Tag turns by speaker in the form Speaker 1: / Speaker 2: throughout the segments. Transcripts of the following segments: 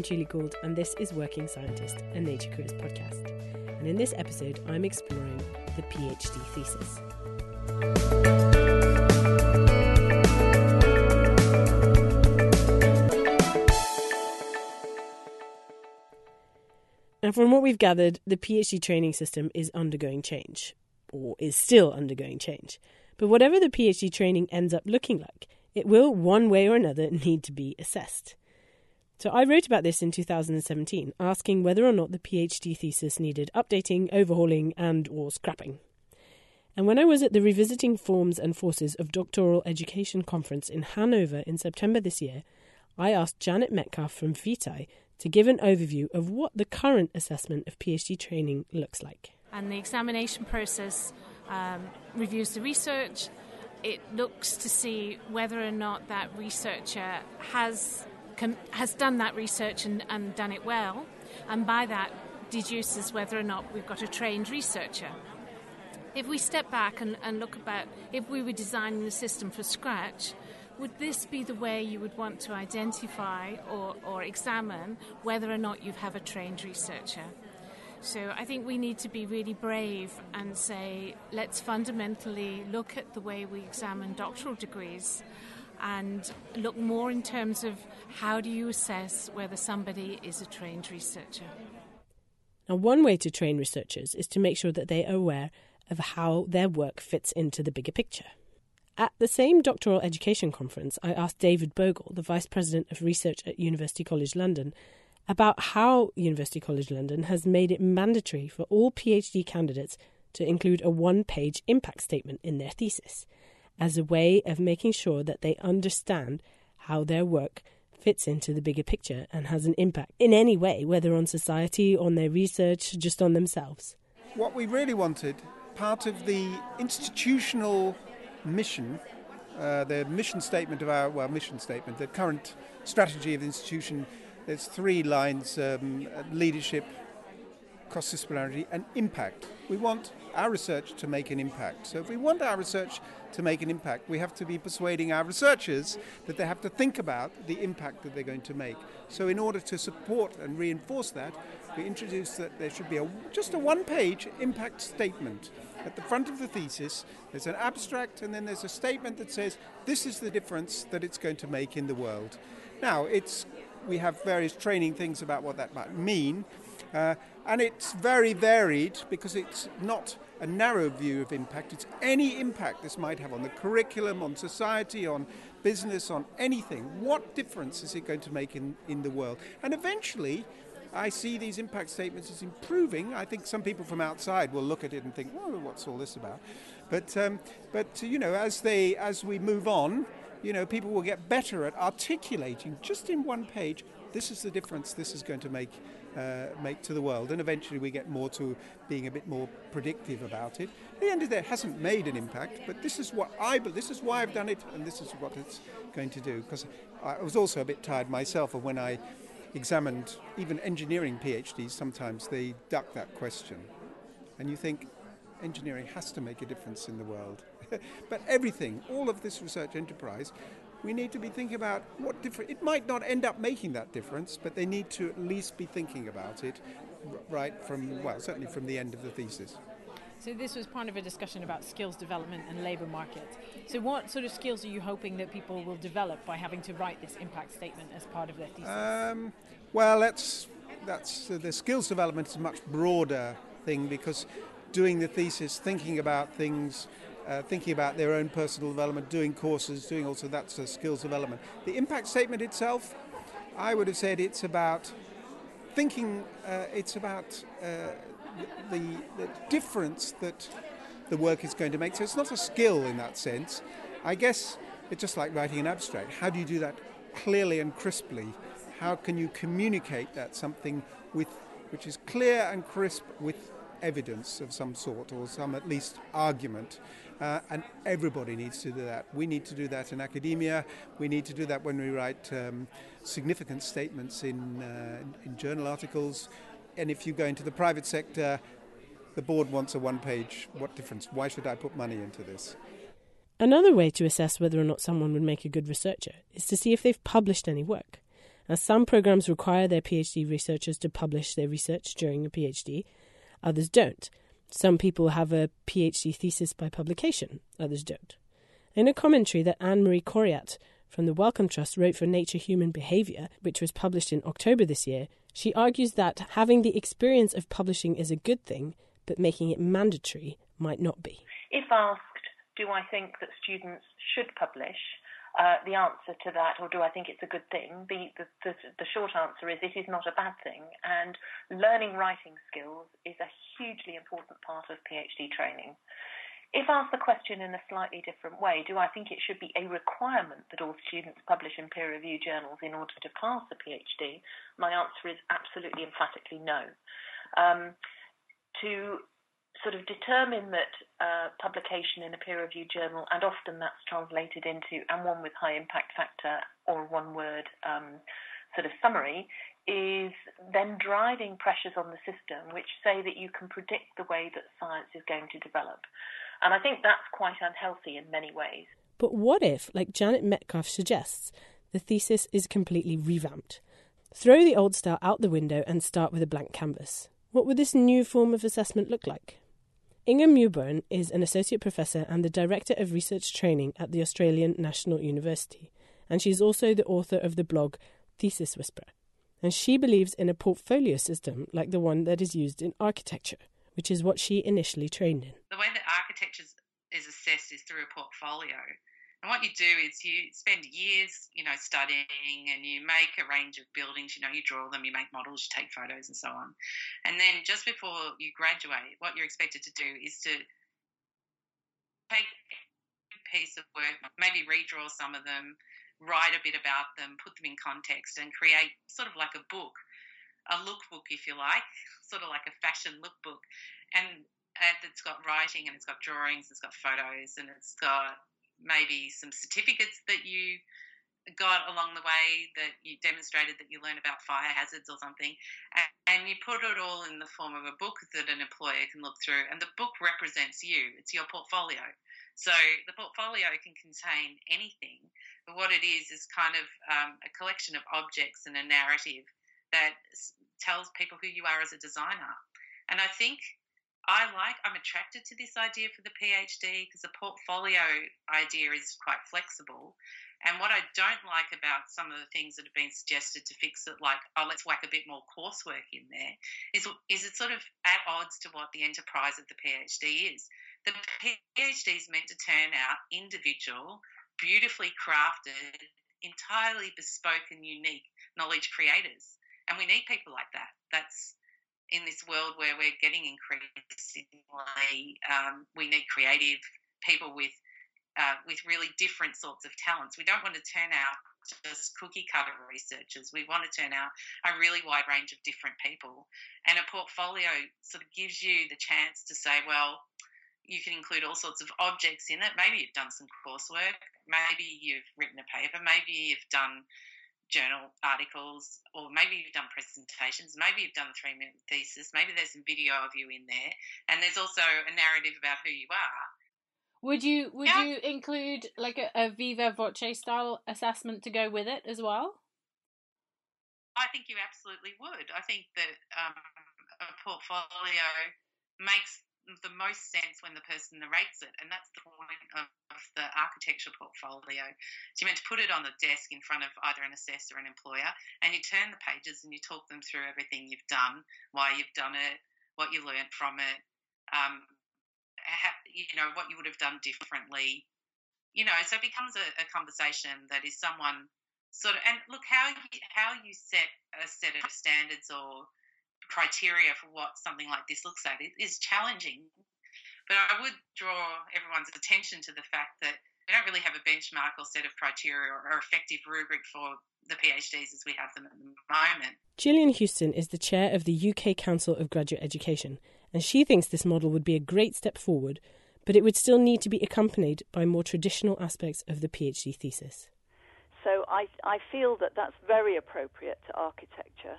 Speaker 1: I'm Julie Gould, and this is Working Scientist, a Nature Careers podcast. And in this episode, I'm exploring the PhD thesis. Now, from what we've gathered, the PhD training system is undergoing change, or is still undergoing change. But whatever the PhD training ends up looking like, it will, one way or another, need to be assessed. So I wrote about this in 2017, asking whether or not the PhD thesis needed updating, overhauling, and or scrapping. And when I was at the Revisiting Forms and Forces of Doctoral Education conference in Hanover in September this year, I asked Janet Metcalfe from Vitae to give an overview of what the current assessment of PhD training looks like.
Speaker 2: And the examination process um, reviews the research. It looks to see whether or not that researcher has has done that research and, and done it well, and by that deduces whether or not we've got a trained researcher. If we step back and, and look about if we were designing the system from scratch, would this be the way you would want to identify or, or examine whether or not you have a trained researcher? So I think we need to be really brave and say, let's fundamentally look at the way we examine doctoral degrees and look more in terms of how do you assess whether somebody is a trained researcher.
Speaker 1: Now, one way to train researchers is to make sure that they are aware of how their work fits into the bigger picture. At the same doctoral education conference, I asked David Bogle, the Vice President of Research at University College London, about how University College London has made it mandatory for all PhD candidates to include a one page impact statement in their thesis as a way of making sure that they understand how their work fits into the bigger picture and has an impact in any way, whether on society, on their research, just on themselves.
Speaker 3: What we really wanted, part of the institutional mission, uh, the mission statement of our, well, mission statement, the current strategy of the institution, there's three lines um, leadership, cross disciplinarity, and impact. We want our research to make an impact. So if we want our research to make an impact, we have to be persuading our researchers that they have to think about the impact that they're going to make. So in order to support and reinforce that, we introduced that there should be a, just a one-page impact statement. At the front of the thesis, there's an abstract and then there's a statement that says, this is the difference that it's going to make in the world. Now, it's we have various training things about what that might mean, uh, and it's very varied because it's not a narrow view of impact, it's any impact this might have on the curriculum, on society, on business, on anything. What difference is it going to make in, in the world? And eventually, I see these impact statements as improving. I think some people from outside will look at it and think, "Well, what's all this about?" But, um, but you know, as they as we move on, you know, people will get better at articulating just in one page. This is the difference this is going to make uh, make to the world, and eventually we get more to being a bit more predictive about it. At the end of the day, it hasn't made an impact, but this is what I, but this is why I've done it, and this is what it's going to do. Because I was also a bit tired myself of when I examined even engineering PhDs. Sometimes they duck that question, and you think engineering has to make a difference in the world. but everything, all of this research enterprise, we need to be thinking about what different. It might not end up making that difference, but they need to at least be thinking about it right from well, certainly from the end of the thesis.
Speaker 4: So this was part of a discussion about skills development and labour market. So what sort of skills are you hoping that people will develop by having to write this impact statement as part of their thesis? Um,
Speaker 3: well, that's that's uh, the skills development is a much broader thing because doing the thesis, thinking about things, uh, thinking about their own personal development, doing courses, doing also that's a skills development. The impact statement itself, I would have said it's about thinking. Uh, it's about uh, the, the difference that the work is going to make. So it's not a skill in that sense. I guess it's just like writing an abstract. How do you do that clearly and crisply? How can you communicate that something with which is clear and crisp with evidence of some sort or some at least argument? Uh, and everybody needs to do that. We need to do that in academia. We need to do that when we write um, significant statements in, uh, in journal articles and if you go into the private sector, the board wants a one page. What difference? Why should I put money into this?
Speaker 1: Another way to assess whether or not someone would make a good researcher is to see if they've published any work. Now, some programs require their PhD researchers to publish their research during a PhD, others don't. Some people have a PhD thesis by publication, others don't. In a commentary that Anne Marie Coriat from the Wellcome Trust wrote for Nature Human Behaviour, which was published in October this year, she argues that having the experience of publishing is a good thing, but making it mandatory might not be.
Speaker 5: If asked, do I think that students should publish? Uh, the answer to that, or do I think it's a good thing? The, the, the, the, short answer is it is not a bad thing, and learning writing skills is a hugely important part of PhD training. If asked the question in a slightly different way, do I think it should be a requirement that all students publish in peer reviewed journals in order to pass a PhD? My answer is absolutely emphatically no. Um, to sort of determine that uh, publication in a peer reviewed journal, and often that's translated into and one with high impact factor or one word um, sort of summary, is then driving pressures on the system which say that you can predict the way that science is going to develop. And I think that's quite unhealthy in many ways.
Speaker 1: But what if, like Janet Metcalfe suggests, the thesis is completely revamped? Throw the old style out the window and start with a blank canvas. What would this new form of assessment look like? Inger Mewburn is an associate professor and the director of research training at the Australian National University, and she's also the author of the blog Thesis Whisperer. And she believes in a portfolio system like the one that is used in architecture, which is what she initially trained in.
Speaker 6: The way that architecture is assessed is through a portfolio. And what you do is you spend years, you know, studying and you make a range of buildings, you know, you draw them, you make models, you take photos and so on. And then just before you graduate, what you're expected to do is to take a piece of work, maybe redraw some of them, write a bit about them, put them in context and create sort of like a book a lookbook, if you like, sort of like a fashion lookbook, and it's got writing and it's got drawings, it's got photos, and it's got maybe some certificates that you got along the way that you demonstrated that you learned about fire hazards or something, and you put it all in the form of a book that an employer can look through, and the book represents you. It's your portfolio. So the portfolio can contain anything, but what it is is kind of um, a collection of objects and a narrative that tells people who you are as a designer. And I think I like, I'm attracted to this idea for the PhD because the portfolio idea is quite flexible. And what I don't like about some of the things that have been suggested to fix it, like, oh, let's whack a bit more coursework in there, is, is it sort of at odds to what the enterprise of the PhD is. The PhD is meant to turn out individual, beautifully crafted, entirely bespoke and unique knowledge creators. And we need people like that. That's in this world where we're getting increasingly, um, we need creative people with uh, with really different sorts of talents. We don't want to turn out just cookie cutter researchers. We want to turn out a really wide range of different people. And a portfolio sort of gives you the chance to say, well, you can include all sorts of objects in it. Maybe you've done some coursework. Maybe you've written a paper. Maybe you've done journal articles, or maybe you've done presentations, maybe you've done a three minute thesis, maybe there's some video of you in there, and there's also a narrative about who you are.
Speaker 4: Would you would yeah. you include like a, a viva voce style assessment to go with it as well?
Speaker 6: I think you absolutely would. I think that um, a portfolio makes the most sense when the person narrates it, and that's the point of, of the architecture portfolio. So you're meant to put it on the desk in front of either an assessor or an employer, and you turn the pages and you talk them through everything you've done, why you've done it, what you learned from it, um, you know, what you would have done differently. You know, so it becomes a, a conversation that is someone sort of, and look how you, how you set a set of standards or criteria for what something like this looks at is challenging. But I would draw everyone's attention to the fact that we don't really have a benchmark or set of criteria or effective rubric for the PhDs as we have them at the moment.
Speaker 1: Gillian Houston is the chair of the UK Council of Graduate Education, and she thinks this model would be a great step forward, but it would still need to be accompanied by more traditional aspects of the PhD thesis.
Speaker 7: So I, I feel that that's very appropriate to architecture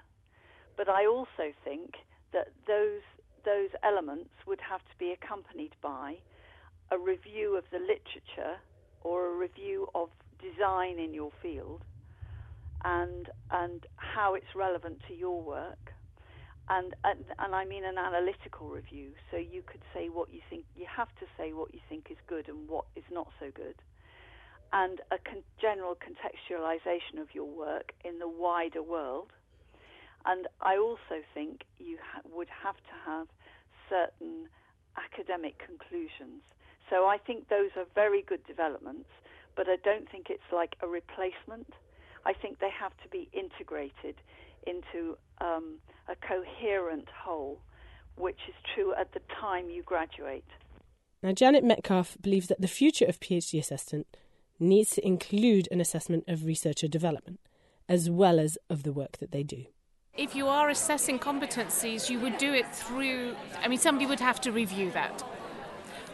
Speaker 7: but I also think that those those elements would have to be accompanied by a review of the literature or a review of design in your field and and how it's relevant to your work. And, and and I mean an analytical review. So you could say what you think you have to say what you think is good and what is not so good. And a con- general contextualization of your work in the wider world and I also think you ha- would have to have certain academic conclusions. So I think those are very good developments, but I don't think it's like a replacement. I think they have to be integrated into um, a coherent whole, which is true at the time you graduate.
Speaker 1: Now, Janet Metcalfe believes that the future of PhD assessment needs to include an assessment of researcher development, as well as of the work that they do.
Speaker 2: If you are assessing competencies, you would do it through, I mean, somebody would have to review that.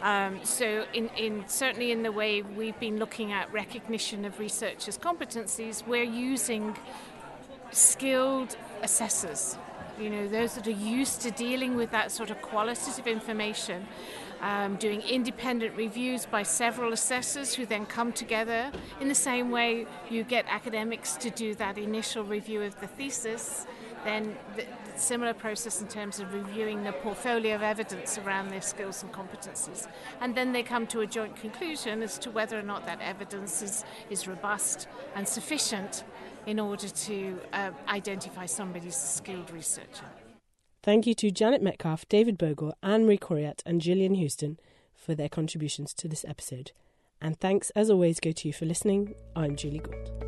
Speaker 2: Um, so, in, in, certainly in the way we've been looking at recognition of researchers' competencies, we're using skilled assessors. You know, those that are used to dealing with that sort of qualitative information, um, doing independent reviews by several assessors who then come together in the same way you get academics to do that initial review of the thesis then the, similar process in terms of reviewing the portfolio of evidence around their skills and competencies. And then they come to a joint conclusion as to whether or not that evidence is, is robust and sufficient in order to uh, identify somebody as a skilled researcher.
Speaker 1: Thank you to Janet Metcalfe, David Bogle, Anne Marie Coriat, and Gillian Houston for their contributions to this episode. And thanks, as always, go to you for listening. I'm Julie Gould.